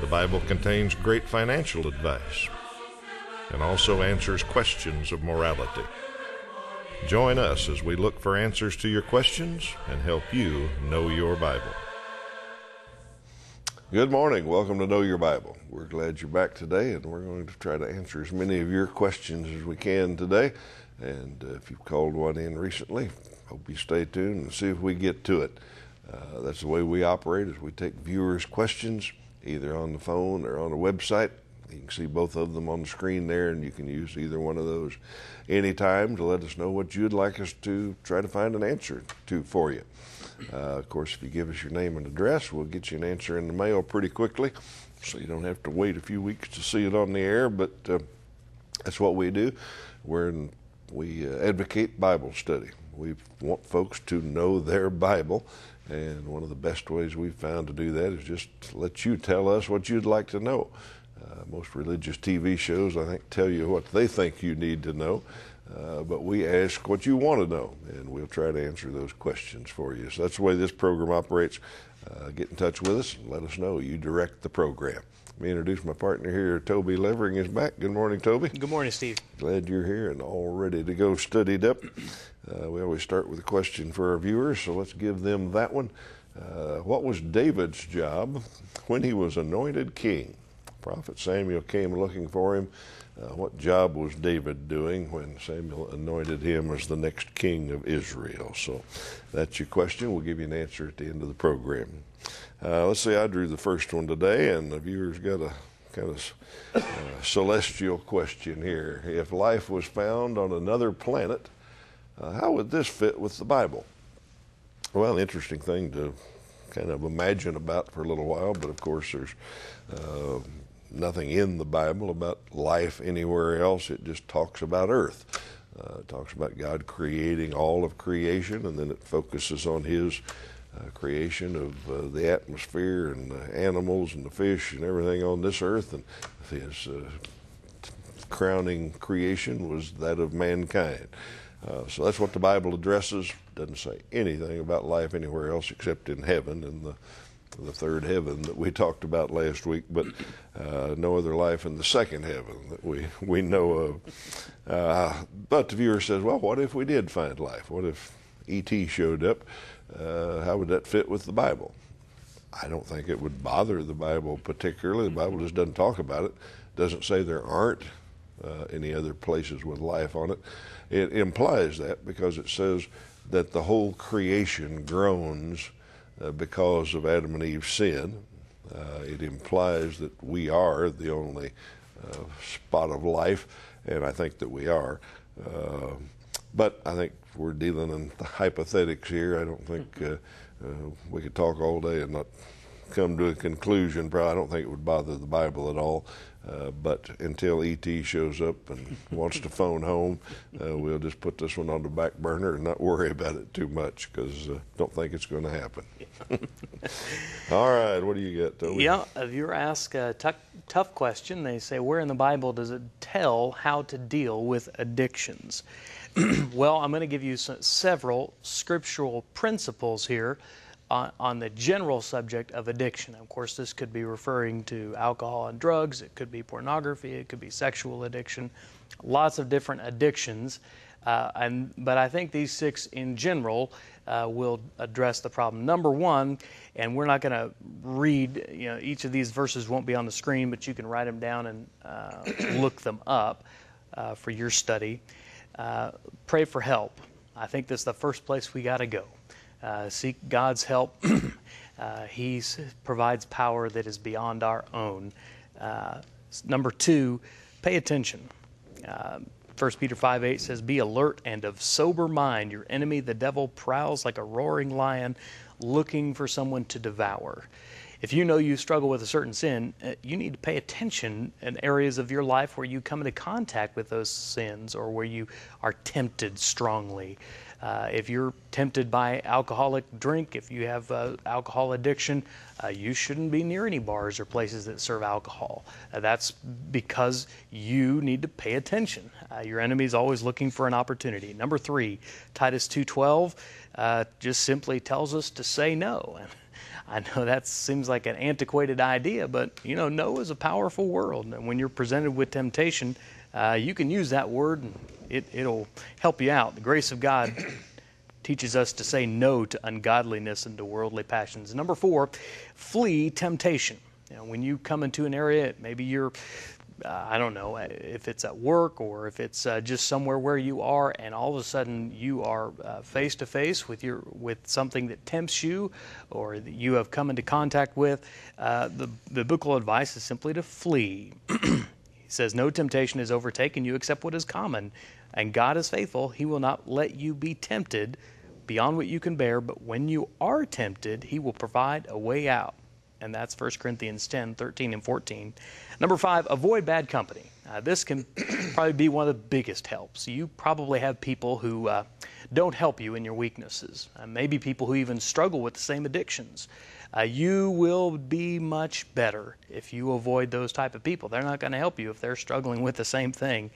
The Bible contains great financial advice and also answers questions of morality. Join us as we look for answers to your questions and help you know your Bible. Good morning. Welcome to Know Your Bible. We're glad you're back today, and we're going to try to answer as many of your questions as we can today. And uh, if you've called one in recently, hope you stay tuned and see if we get to it. Uh, that's the way we operate is we take viewers' questions either on the phone or on the website. You can see both of them on the screen there, and you can use either one of those anytime to let us know what you'd like us to try to find an answer to for you. Uh, of course, if you give us your name and address, we'll get you an answer in the mail pretty quickly, so you don't have to wait a few weeks to see it on the air. But uh, that's what we do. We're in, we uh, advocate Bible study. We want folks to know their Bible and one of the best ways we've found to do that is just let you tell us what you'd like to know. Uh, most religious TV shows, I think, tell you what they think you need to know. Uh, but we ask what you want to know, and we'll try to answer those questions for you. So that's the way this program operates. Uh, get in touch with us and let us know. You direct the program. Let me introduce my partner here. Toby Levering is back. Good morning, Toby. Good morning, Steve. Glad you're here and all ready to go studied up. Uh, we always start with a question for our viewers, so let's give them that one. Uh, what was David's job when he was anointed king? Prophet Samuel came looking for him. Uh, what job was David doing when Samuel anointed him as the next king of Israel? So that's your question. We'll give you an answer at the end of the program. Uh, let's say I drew the first one today, and the viewers got a kind of uh, celestial question here. If life was found on another planet, uh, how would this fit with the Bible? Well, interesting thing to kind of imagine about for a little while, but of course, there's uh, nothing in the Bible about life anywhere else. It just talks about earth. Uh, it talks about God creating all of creation, and then it focuses on His uh, creation of uh, the atmosphere and the animals and the fish and everything on this earth. And His uh, crowning creation was that of mankind. Uh, so that's what the Bible addresses. Doesn't say anything about life anywhere else except in heaven, in the the third heaven that we talked about last week, but uh, no other life in the second heaven that we we know of. Uh, but the viewer says, well, what if we did find life? What if ET showed up? Uh, how would that fit with the Bible? I don't think it would bother the Bible particularly. The Bible just doesn't talk about it. Doesn't say there aren't uh, any other places with life on it. It implies that because it says that the whole creation groans because of Adam and Eve's sin. Uh, it implies that we are the only uh, spot of life, and I think that we are. Uh, but I think we're dealing in the hypothetics here. I don't think uh, uh, we could talk all day and not come to a conclusion. Probably, I don't think it would bother the Bible at all. Uh, but until ET shows up and wants to phone home, uh, we'll just put this one on the back burner and not worry about it too much because uh, don't think it's going to happen. All right, what do you got, Toby? Yeah, if you're asked a t- tough question, they say, where in the Bible does it tell how to deal with addictions? well, I'm going to give you some, several scriptural principles here on, on, the general subject of addiction. Of course, this could be referring to alcohol and drugs, it could be pornography, it could be sexual addiction, lots of different addictions. Uh, and, but I think these six in general uh, will address the problem. Number one, and we're not going to read, you know, each of these verses won't be on the screen, but you can write them down and uh, look them up uh, for your study. Uh, pray for help. I think that's the first place we got to go uh, seek God's help. uh, he provides power that is beyond our own. Uh, number two, pay attention. Uh, 1 Peter 5 8 says, Be alert and of sober mind. Your enemy, the devil, prowls like a roaring lion looking for someone to devour. if you know you struggle with a certain sin, uh, you need to pay attention in areas of your life where you come into contact with those sins or where you are tempted strongly. Uh, if you're tempted by alcoholic drink, if you have uh, alcohol addiction, uh, you shouldn't be near any bars or places that serve alcohol. Uh, that's because you need to pay attention. Uh, your enemy is always looking for an opportunity. Number three, Titus 2:12 uh, just simply tells us to say no. I know that seems like an antiquated idea, but you know, no is a powerful word, and when you're presented with temptation, you can use that word and it, it'll help you out. The grace of God teaches us to say no to ungodliness and to worldly passions. Number four, flee temptation. You know, when you come into an area, maybe you're uh, I don't know if it's at work or if it's uh, just somewhere where you are, and all of a sudden you are face to face with your with something that tempts you, or that you have come into contact with. Uh, the biblical advice is simply to flee. says, "No temptation has overtaken you except what is common." And God is faithful. He will not let you be tempted beyond what you can bear, but when you are tempted, He will provide a way out. And that's 1 Corinthians 10, 13, and 14. Number five, avoid bad company. Uh, this can probably be one of the biggest helps. You probably have people who uh, don't help you in your weaknesses, uh, maybe people who even struggle with the same addictions uh, you will be much better if you avoid those type of people. They're not going to help you if they're struggling with the same thing.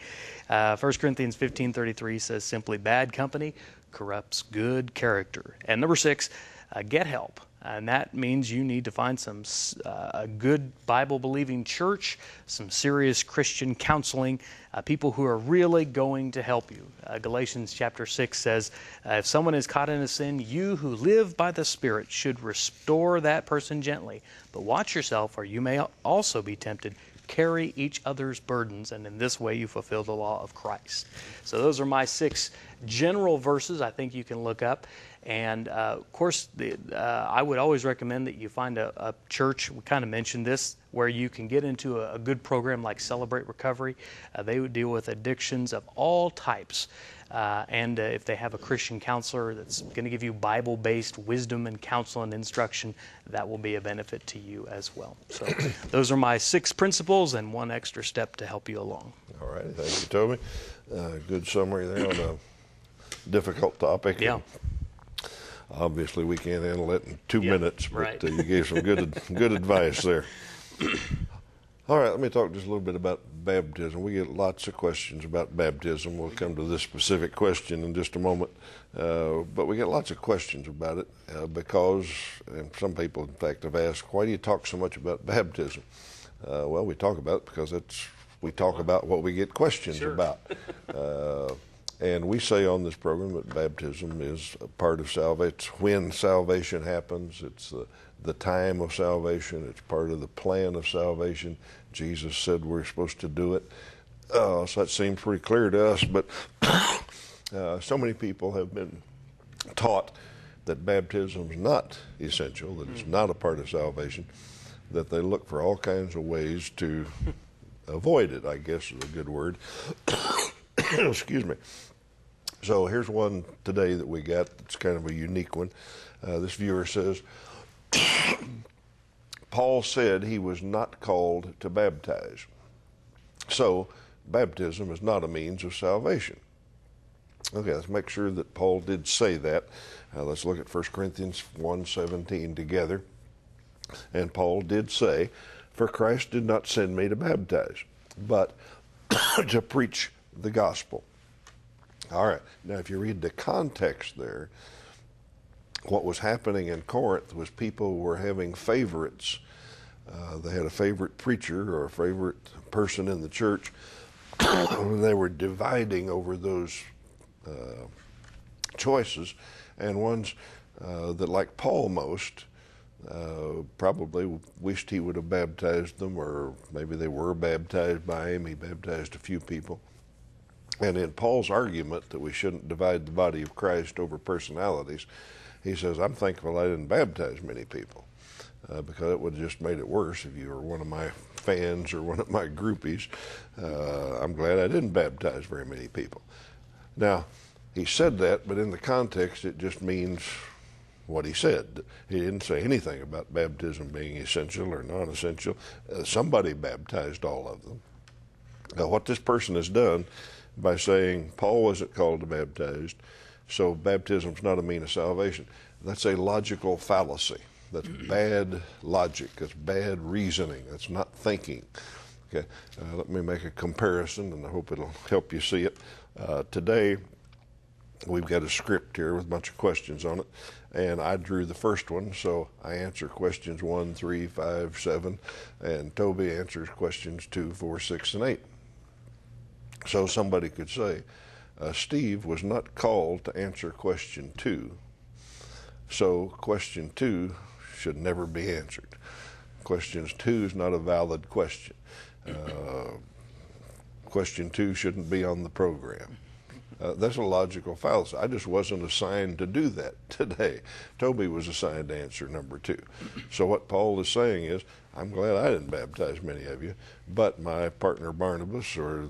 Uh, 1 Corinthians 15:33 says simply, "Bad company corrupts good character." And number six, uh, get help and that means you need to find some uh, a good Bible believing church, some serious Christian counseling, uh, people who are really going to help you. Uh, Galatians chapter 6 says, uh, If someone is caught in a sin, you who live by the Spirit should restore that person gently. But watch yourself, or you may also be tempted. Carry each other's burdens, and in this way you fulfill the law of Christ. So, those are my six general verses I think you can look up. And uh, of course, the, uh, I would always recommend that you find a, a church, we kind of mentioned this, where you can get into a, a good program like Celebrate Recovery. Uh, they would deal with addictions of all types. Uh, and uh, if they have a Christian counselor that's going to give you Bible based wisdom and counsel and instruction, that will be a benefit to you as well. So, those are my six principles and one extra step to help you along. All right. Thank you, Toby. Uh, good summary there on a difficult topic. Yeah obviously we can't handle it in two yep, minutes, but right. uh, you gave some good good advice there. All right, let me talk just a little bit about baptism. We get lots of questions about baptism. We'll come to this specific question in just a moment. Uh, but we get lots of questions about it uh, because, and some people, in fact, have asked, why do you talk so much about baptism? Uh, well, we talk about it because it's we talk about what we get questions sure. about. And we say on this program that baptism is a part of salvation. It's when salvation happens. It's the, the time of salvation. It's part of the plan of salvation. Jesus said we're supposed to do it. Uh, so that seems pretty clear to us. But uh, so many people have been taught that baptism is not essential, that it's not a part of salvation, that they look for all kinds of ways to avoid it, I guess is a good word. Excuse me. So here's one today that we got that's kind of a unique one. Uh, this viewer says, Paul said he was not called to baptize. So baptism is not a means of salvation. Okay, let's make sure that Paul did say that. Uh, let's look at 1 Corinthians 1.17 together. And Paul did say, For Christ did not send me to baptize, but to preach the gospel. All right. Now, if you read the context there, what was happening in Corinth was people were having favorites. Uh, they had a favorite preacher or a favorite person in the church, they were dividing over those uh, choices. And ones uh, that, like Paul most, uh, probably wished he would have baptized them, or maybe they were baptized by him. He baptized a few people. And in Paul's argument that we shouldn't divide the body of Christ over personalities, he says, I'm thankful I didn't baptize many people uh, because it would have just made it worse if you were one of my fans or one of my groupies. Uh, I'm glad I didn't baptize very many people. Now, he said that, but in the context, it just means what he said. He didn't say anything about baptism being essential or non essential. Uh, somebody baptized all of them. Now, what this person has done by saying Paul wasn't called to baptize, so baptism is not a mean of salvation, that's a logical fallacy. That's bad logic. That's bad reasoning. That's not thinking. Okay, uh, let me make a comparison, and I hope it'll help you see it. Uh, today, we've got a script here with a bunch of questions on it, and I drew the first one, so I answer questions one, three, five, seven, and Toby answers questions two, four, six, and eight. So somebody could say, uh, Steve was not called to answer question two, so question two should never be answered. Questions two is not a valid question. Uh, question two shouldn't be on the program. Uh, that's a logical fallacy. I just wasn't assigned to do that today. Toby was assigned to answer number two. So what Paul is saying is, I'm glad I didn't baptize many of you, but my partner Barnabas or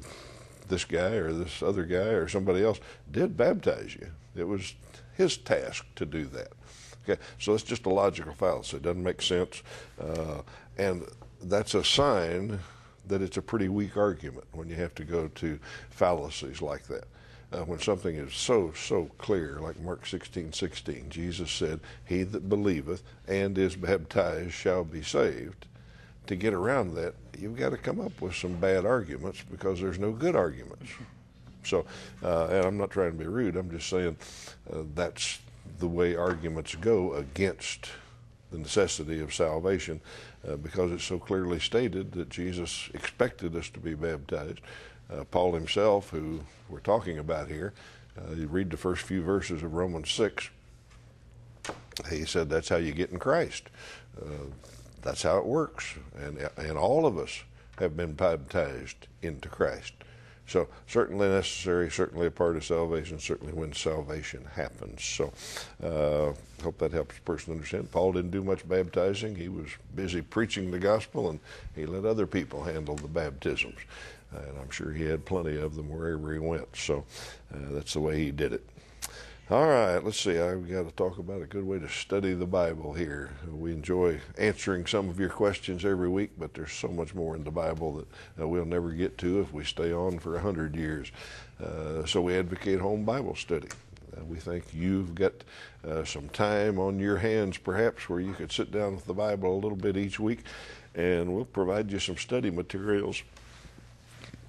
this guy or this other guy or somebody else did baptize you. It was his task to do that. Okay, so it's just a logical fallacy. It doesn't make sense, uh, and that's a sign that it's a pretty weak argument when you have to go to fallacies like that. Uh, when something is so so clear, like Mark sixteen sixteen, Jesus said, "He that believeth and is baptized shall be saved." To get around that, you've got to come up with some bad arguments because there's no good arguments. So, uh, and I'm not trying to be rude. I'm just saying uh, that's the way arguments go against the necessity of salvation uh, because it's so clearly stated that Jesus expected us to be baptized. Uh, Paul himself, who we're talking about here, uh, you read the first few verses of Romans 6, he said that's how you get in Christ. Uh, that's how it works. And, and all of us have been baptized into Christ. So certainly necessary, certainly a part of salvation, certainly when salvation happens. So uh, hope that helps a person understand. Paul didn't do much baptizing. He was busy preaching the gospel, and he let other people handle the baptisms. And I'm sure he had plenty of them wherever he went. So uh, that's the way he did it. All right, let's see. I've got to talk about a good way to study the Bible here. We enjoy answering some of your questions every week, but there's so much more in the Bible that uh, we'll never get to if we stay on for a hundred years. Uh, so we advocate home Bible study. Uh, we think you've got uh, some time on your hands, perhaps, where you could sit down with the Bible a little bit each week, and we'll provide you some study materials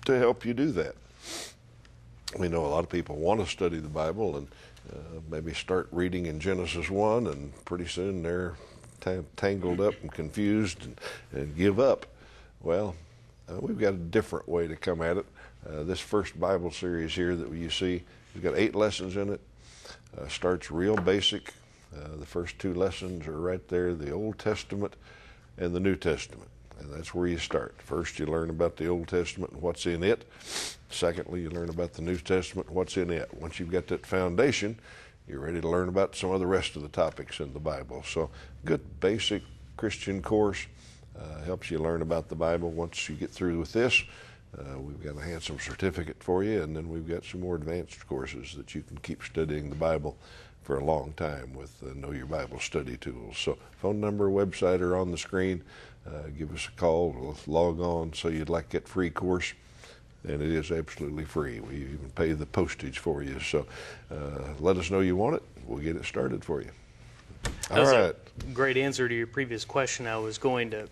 to help you do that. We know a lot of people want to study the Bible and uh, maybe start reading in Genesis 1, and pretty soon they're t- tangled up and confused and, and give up. Well, uh, we've got a different way to come at it. Uh, this first Bible series here that you see, we've got eight lessons in it. Uh, starts real basic. Uh, the first two lessons are right there the Old Testament and the New Testament. And that's where you start. First, you learn about the Old Testament and what's in it. Secondly, you learn about the New Testament and what's in it. Once you've got that foundation, you're ready to learn about some of the rest of the topics in the Bible. So, good basic Christian course uh, helps you learn about the Bible. Once you get through with this, uh, we've got a handsome certificate for you, and then we've got some more advanced courses that you can keep studying the Bible for a long time with uh, Know Your Bible study tools. So, phone number, website are on the screen. Uh, give us a call. We'll log on so you'd like that free course. And it is absolutely free. We even pay the postage for you. So uh, let us know you want it. We'll get it started for you. All right. great answer to your previous question. I was going to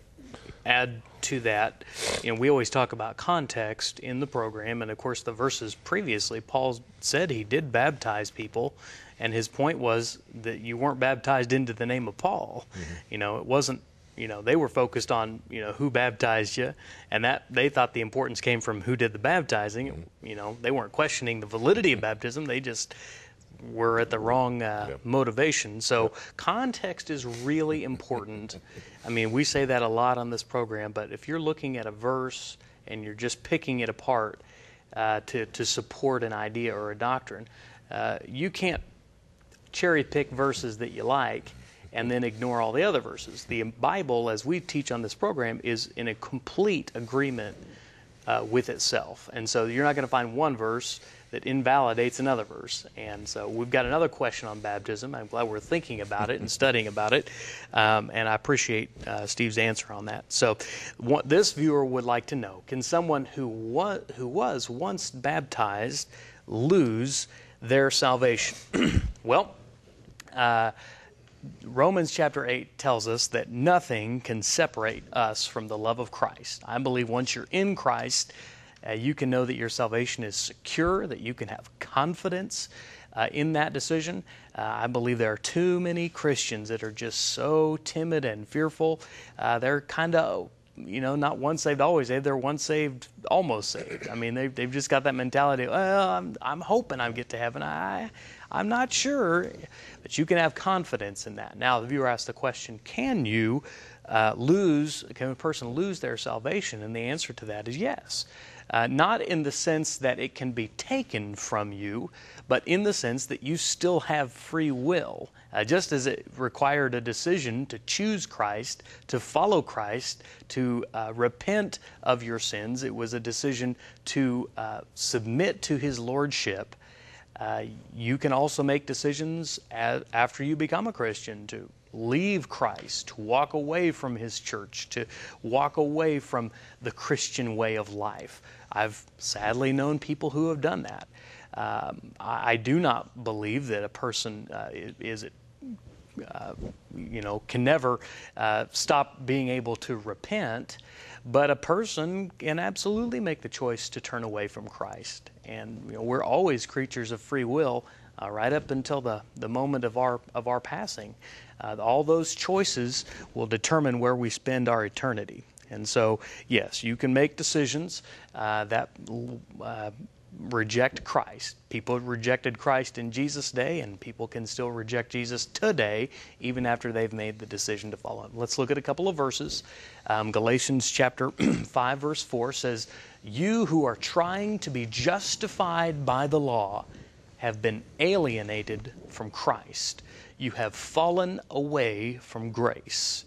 add to that. You know, we always talk about context in the program, and of course, the verses previously, Paul said he did baptize people, and his point was that you weren't baptized into the name of Paul. Mm-hmm. You know, it wasn't you know they were focused on you know who baptized you and that they thought the importance came from who did the baptizing. You know they weren't questioning the validity of baptism they just were at the wrong uh, motivation. So context is really important. I mean we say that a lot on this program but if you're looking at a verse and you're just picking it apart uh, to, to support an idea or a doctrine uh, you can't cherry pick verses that you like and then ignore all the other verses. The Bible, as we teach on this program, is in a complete agreement uh, with itself. And so you're not going to find one verse that invalidates another verse. And so we've got another question on baptism. I'm glad we're thinking about it and studying about it. Um, and I appreciate uh, Steve's answer on that. So what, this viewer would like to know can someone who was, who was once baptized lose their salvation? well, uh, Romans chapter 8 tells us that nothing can separate us from the love of Christ. I believe once you're in Christ, uh, you can know that your salvation is secure, that you can have confidence uh, in that decision. Uh, I believe there are too many Christians that are just so timid and fearful. Uh, they're kind of you know, not once saved, always saved. They're once saved, almost saved. I mean, they've, they've just got that mentality. Well, I'm, I'm hoping I get to heaven. I, I'm not sure, but you can have confidence in that. Now, the viewer asked the question: Can you uh, lose? Can a person lose their salvation? And the answer to that is yes. Uh, not in the sense that it can be taken from you, but in the sense that you still have free will. Uh, just as it required a decision to choose Christ, to follow Christ, to uh, repent of your sins, it was a decision to uh, submit to His Lordship. Uh, you can also make decisions as, after you become a Christian to leave Christ, to walk away from His church, to walk away from the Christian way of life. I've sadly known people who have done that. Um, I, I, do not believe that a person uh, is, uh, you know, can never uh, stop being able to repent, but a person can absolutely make the choice to turn away from Christ. And you know, we're always creatures of free will, uh, right up until the, the moment of our of our passing. Uh, all those choices will determine where we spend our eternity. And so, yes, you can make decisions uh, that uh, reject Christ. People rejected Christ in Jesus' day, and people can still reject Jesus today, even after they've made the decision to follow him. Let's look at a couple of verses. Um, Galatians chapter 5, verse 4 says, You who are trying to be justified by the law have been alienated from Christ. You have fallen away from grace.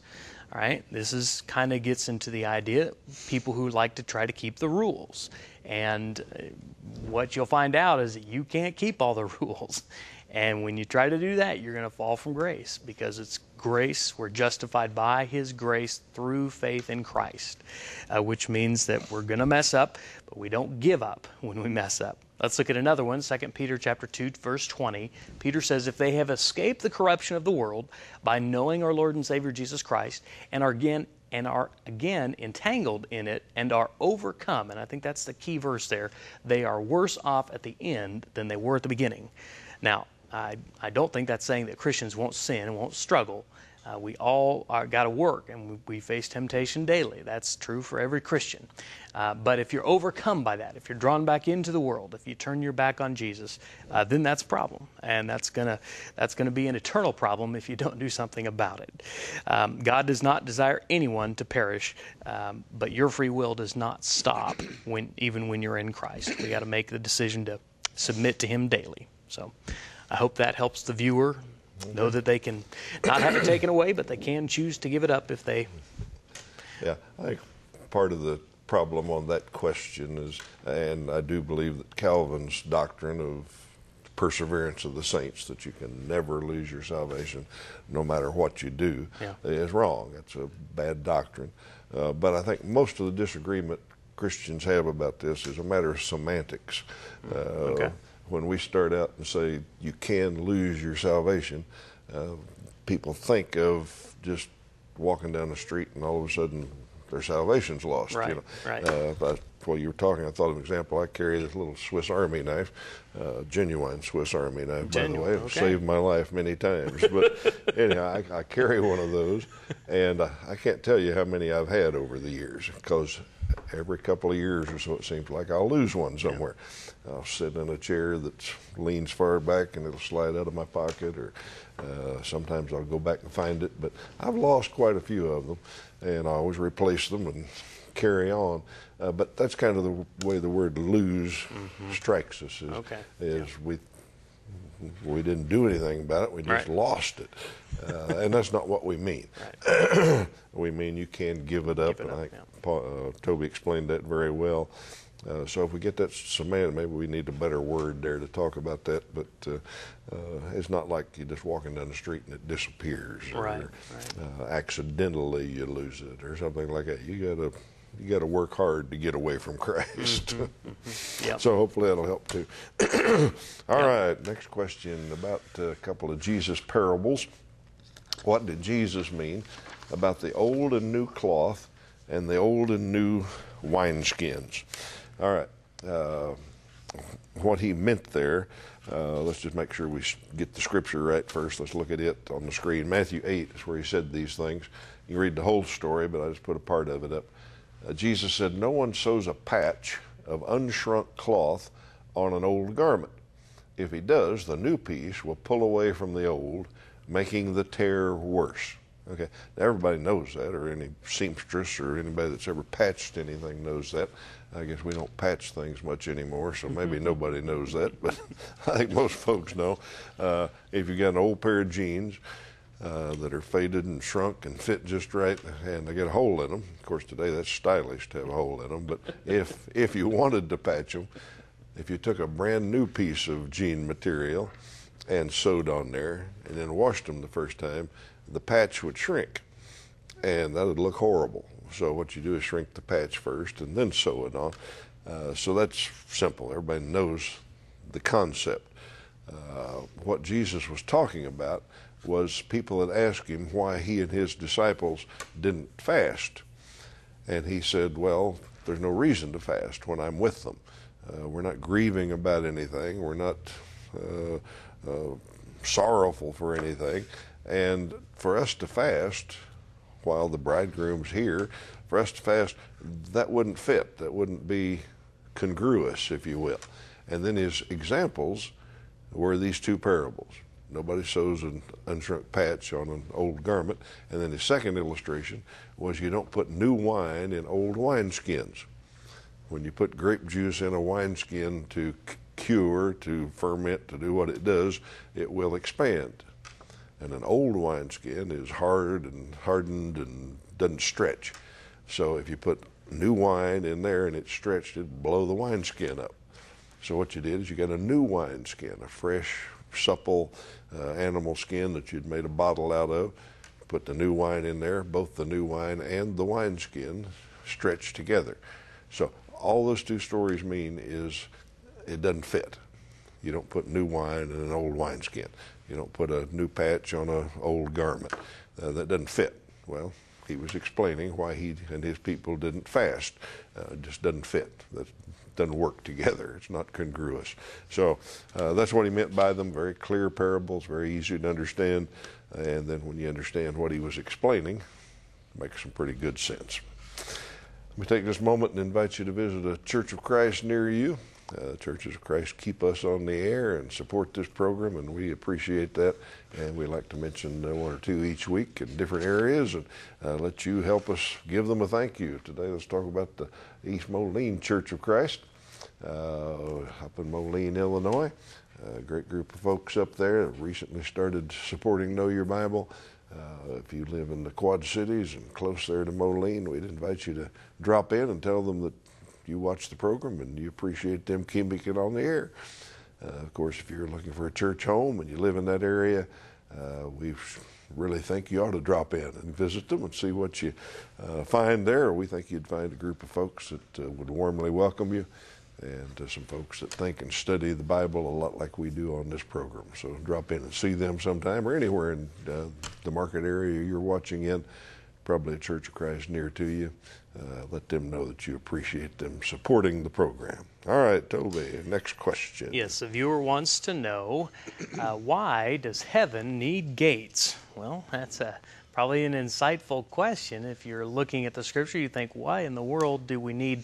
All right, this is kind of gets into the idea people who like to try to keep the rules. And uh, what you'll find out is that you can't keep all the rules. And when you try to do that, you're going to fall from grace because it's grace. We're justified by His grace through faith in Christ, uh, which means that we're going to mess up, but we don't give up when we mess up. Let's look at another one, 2 Peter chapter 2 verse 20. Peter says if they have escaped the corruption of the world by knowing our Lord and Savior Jesus Christ and are again and are again entangled in it and are overcome, and I think that's the key verse there, they are worse off at the end than they were at the beginning. Now, I, I don't think that's saying that Christians won't sin and won't struggle. Uh, we all got to work and we, we, face temptation daily. That's true for every Christian. Uh, but if you're overcome by that, if you're drawn back into the world, if you turn your back on Jesus, uh, then that's a problem. And that's going to that's gonna be an eternal problem if you don't do something about it. Um, God does not desire anyone to perish, um, but your free will does not stop when even when you're in Christ. We got to make the decision to submit to Him daily. So I hope that helps the viewer know that they can not have it taken away, but they can choose to give it up if they. Yeah, I think part of the problem on that question is, and I do believe that Calvin's doctrine of perseverance of the saints, that you can never lose your salvation no matter what you do, yeah. is wrong. It's a bad doctrine. Uh, but I think most of the disagreement Christians have about this is a matter of semantics. Uh, okay when we start out and say you can lose your salvation, uh, people think of just walking down the street and all of a sudden their salvation's lost. Right, you know? right. Uh, but while you were talking, I thought of an example. I carry this little Swiss Army knife, uh, genuine Swiss Army knife, genuine, by the way. Okay. Saved my life many times. But anyhow, I, I, carry one of those, and I, I can't tell you how many I've had over the years because every couple of years or so, it seems like I'll lose one somewhere. Yeah. I'll sit in a chair that leans far back and it'll slide out of my pocket, or uh, sometimes I'll go back and find it. But I've lost quite a few of them, and I always replace them and carry on. Uh, but that's kind of the way the word lose mm-hmm. strikes us. Is, okay. is yeah. we we didn't do anything about it. We just Right. lost it, uh, and that's not what we mean. we mean you can give it up, Give it and I up, think yeah. Paul, uh, Toby explained that very well. Uh, so if we get that cemented, maybe we need a better word there to talk about that. But uh, uh, it's not like you're just walking down the street and it disappears, or Right, right. Uh, accidentally you lose it, or something like that. You gotta you gotta work hard to get away from Christ. Mm-hmm. Yep. So hopefully that'll help too. All right, next question about a couple of Jesus parables. What did Jesus mean about the old and new cloth and the old and new wineskins? All right, uh, what he meant there. Uh, let's just make sure we get the scripture right first. Let's look at it on the screen. Matthew 8 is where he said these things. You can read the whole story, but I just put a part of it up. Uh, Jesus said, No one sews a patch of unshrunk cloth on an old garment. If he does, the new piece will pull away from the old, making the tear worse. Okay, now everybody knows that, or any seamstress or anybody that's ever patched anything knows that. I guess we don't patch things much anymore, so maybe nobody knows that, but I think most folks know. Uh, if you got an old pair of jeans uh, that are faded and shrunk and fit just right, and they get a hole in them, of course today that's stylish to have a hole in them. But if if you wanted to patch them, if you took a brand new piece of jean material and sewed on there and then washed them the first time, the patch would shrink and that would look horrible. So what you do is shrink the patch first and then sew it on. Uh, so that's simple. Everybody knows the concept. Uh, what Jesus was talking about was people had asked him why he and his disciples didn't fast. And he said, Well, there's no reason to fast when I'm with them. Uh, we're not grieving about anything. We're not uh, uh, sorrowful for anything. And for us to fast while the bridegroom's here, for us to fast, that wouldn't fit. That wouldn't be congruous, if you will. And then his examples were these two parables. Nobody sews an unshrunk patch on an old garment. And then the second illustration was you don't put new wine in old wineskins. When you put grape juice in a wineskin to cure, to ferment, to do what it does, it will expand. And an old wineskin is hard and hardened and doesn't stretch. So if you put new wine in there and it's stretched, it'd blow the wineskin up. So what you did is you got a new wineskin, a fresh, supple uh, animal skin that you'd made a bottle out of. Put the new wine in there, both the new wine and the wineskin stretched together. So all those two stories mean is it doesn't fit. You don't put new wine in an old wineskin. You don't put a new patch on an old garment. Uh, that doesn't fit. Well, he was explaining why he and his people didn't fast. Uh, it just doesn't fit. That doesn't work together. It's not congruous. So uh, that's what he meant by them. Very clear parables, very easy to understand. And then when you understand what he was explaining, makes some pretty good sense. Let me take this moment and invite you to visit a Church of Christ near you. Uh, Churches of Christ keep us on the air and support this program, and we appreciate that. And we like to mention uh, one or two each week in different areas and uh, let you help us give them a thank you. Today, let's talk about the East Moline Church of Christ up in Moline, Illinois. A great group of folks up there that recently started supporting Know Your Bible. Uh, if you live in the Quad Cities and close there to Moline, we'd invite you to drop in and tell them that you watch the program and you appreciate them keeping it on the air. Uh, of course, if you're looking for a church home and you live in that area, uh, we really think you ought to drop in and visit them and see what you uh, find there. We think you'd find a group of folks that uh, would warmly welcome you and uh, some folks that think and study the Bible a lot like we do on this program. So drop in and see them sometime or anywhere in uh, the market area you're watching in, probably a Church of Christ near to you. Uh, let them know that you appreciate them supporting the program. All right, Toby, next question. Yes, a viewer wants to know uh, why does heaven need gates? Well, that's a probably an insightful question. If you're looking at the scripture, you think, why in the world do we need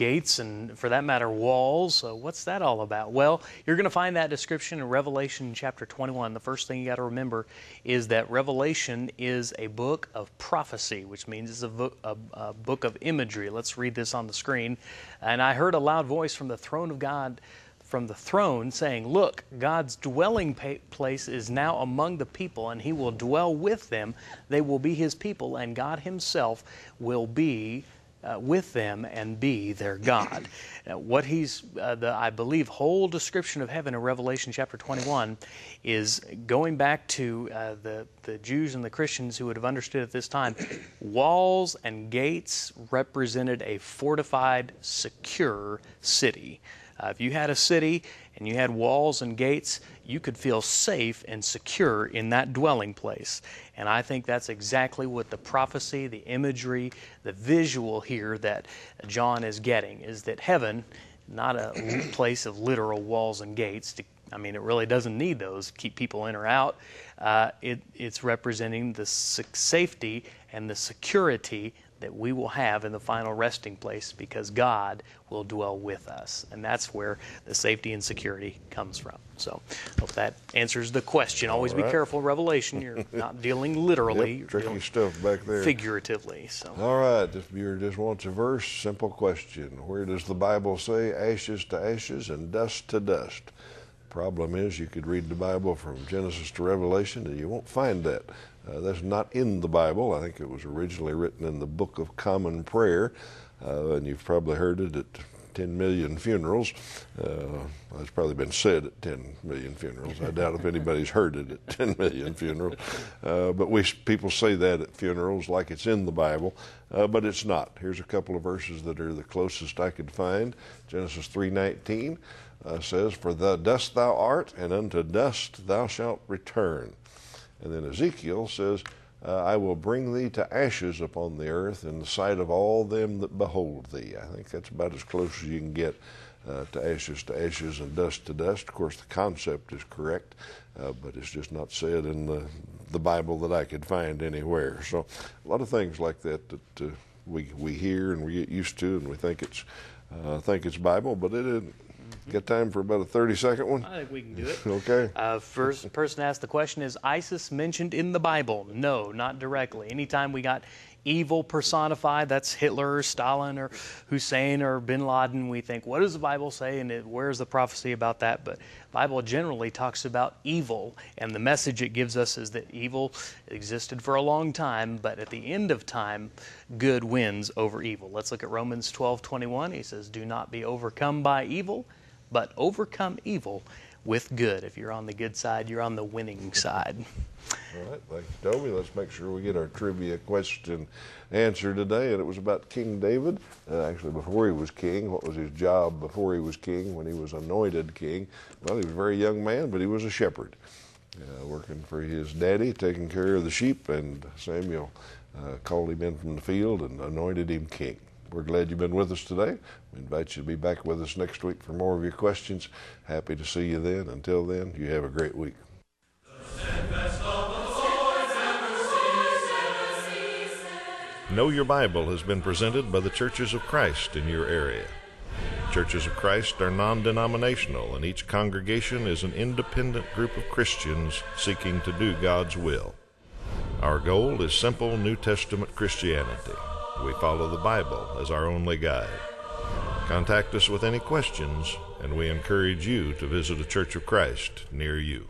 gates and, for that matter, walls? Uh, what's that all about? Well, you're going to find that description in Revelation chapter 21. The first thing you got to remember is that Revelation is a book of prophecy, which means it's a, a, a book of imagery. Let's read this on the screen. And I heard a loud voice from the throne of God from the throne, saying, Look, God's dwelling place is now among the people, and he will dwell with them. They will be his people, and God himself will be uh, with them and be their God. Uh, what he's, uh, the, I believe, whole description of heaven in Revelation chapter 21 is going back to uh, the, the Jews and the Christians who would have understood at this time. Walls and gates represented a fortified, secure city. Uh, if you had a city and you had walls and gates, you could feel safe and secure in that dwelling place. And I think that's exactly what the prophecy, the imagery, the visual here that John is getting is that heaven, not a place of literal walls and gates. To, I mean, it really doesn't need those, to keep people in or out. Uh, it, it's representing the safety and the security that we will have in the final resting place because God will dwell with us. And that's where the safety and security comes from. So, hope that answers the question. Always right. be careful, Revelation. You're not dealing literally. Yep, tricky stuff back there. Figuratively. So. All right. If viewer just wants a verse, simple question. Where does the Bible say ashes to ashes and dust to dust? Problem is, you could read the Bible from Genesis to Revelation and you won't find that. Uh, that's not in the Bible. I think it was originally written in the Book of Common Prayer, uh, and you've probably heard it at 10 million funerals. Uh, it's probably been said at 10 million funerals. I doubt if anybody's heard it at 10 million funerals. Uh, but we people say that at funerals like it's in the Bible, uh, but it's not. Here's a couple of verses that are the closest I could find. Genesis 3:19 uh, says, "For the dust thou art, and unto dust thou shalt return." And then Ezekiel says, uh, I will bring thee to ashes upon the earth in the sight of all them that behold thee. I think that's about as close as you can get uh, to ashes to ashes and dust to dust. Of course, the concept is correct, uh, but it's just not said in the, the Bible that I could find anywhere. So, a lot of things like that that uh, we we hear and we get used to, and we think it's uh, think it's Bible, but it isn't. Got time for about a 30 second one? I think we can do it. okay. Uh, first person asked the question Is ISIS mentioned in the Bible? No, not directly. Anytime we got evil personified, that's Hitler or Stalin or Hussein or bin Laden, we think, what does the Bible say and it, where's the prophecy about that? But Bible generally talks about evil, and the message it gives us is that evil existed for a long time, but at the end of time, good wins over evil. Let's look at Romans 12 21. He says, Do not be overcome by evil, but overcome evil with good. If you're on the good side, you're on the winning side. All right, thanks, Toby. Let's make sure we get our trivia question answered today. And it was about King David. Uh, actually, before he was king, what was his job before he was king, when he was anointed king? Well, he was a very young man, but he was a shepherd, uh, working for his daddy, taking care of the sheep. And Samuel uh, called him in from the field and anointed him king. We're glad you've been with us today. We invite you to be back with us next week for more of your questions. Happy to see you then. Until then, you have a great week. Know Your Bible has been presented by the Churches of Christ in your area. Churches of Christ are non denominational, and each congregation is an independent group of Christians seeking to do God's will. Our goal is simple New Testament Christianity. We follow the Bible as our only guide. Contact us with any questions, and we encourage you to visit a Church of Christ near you.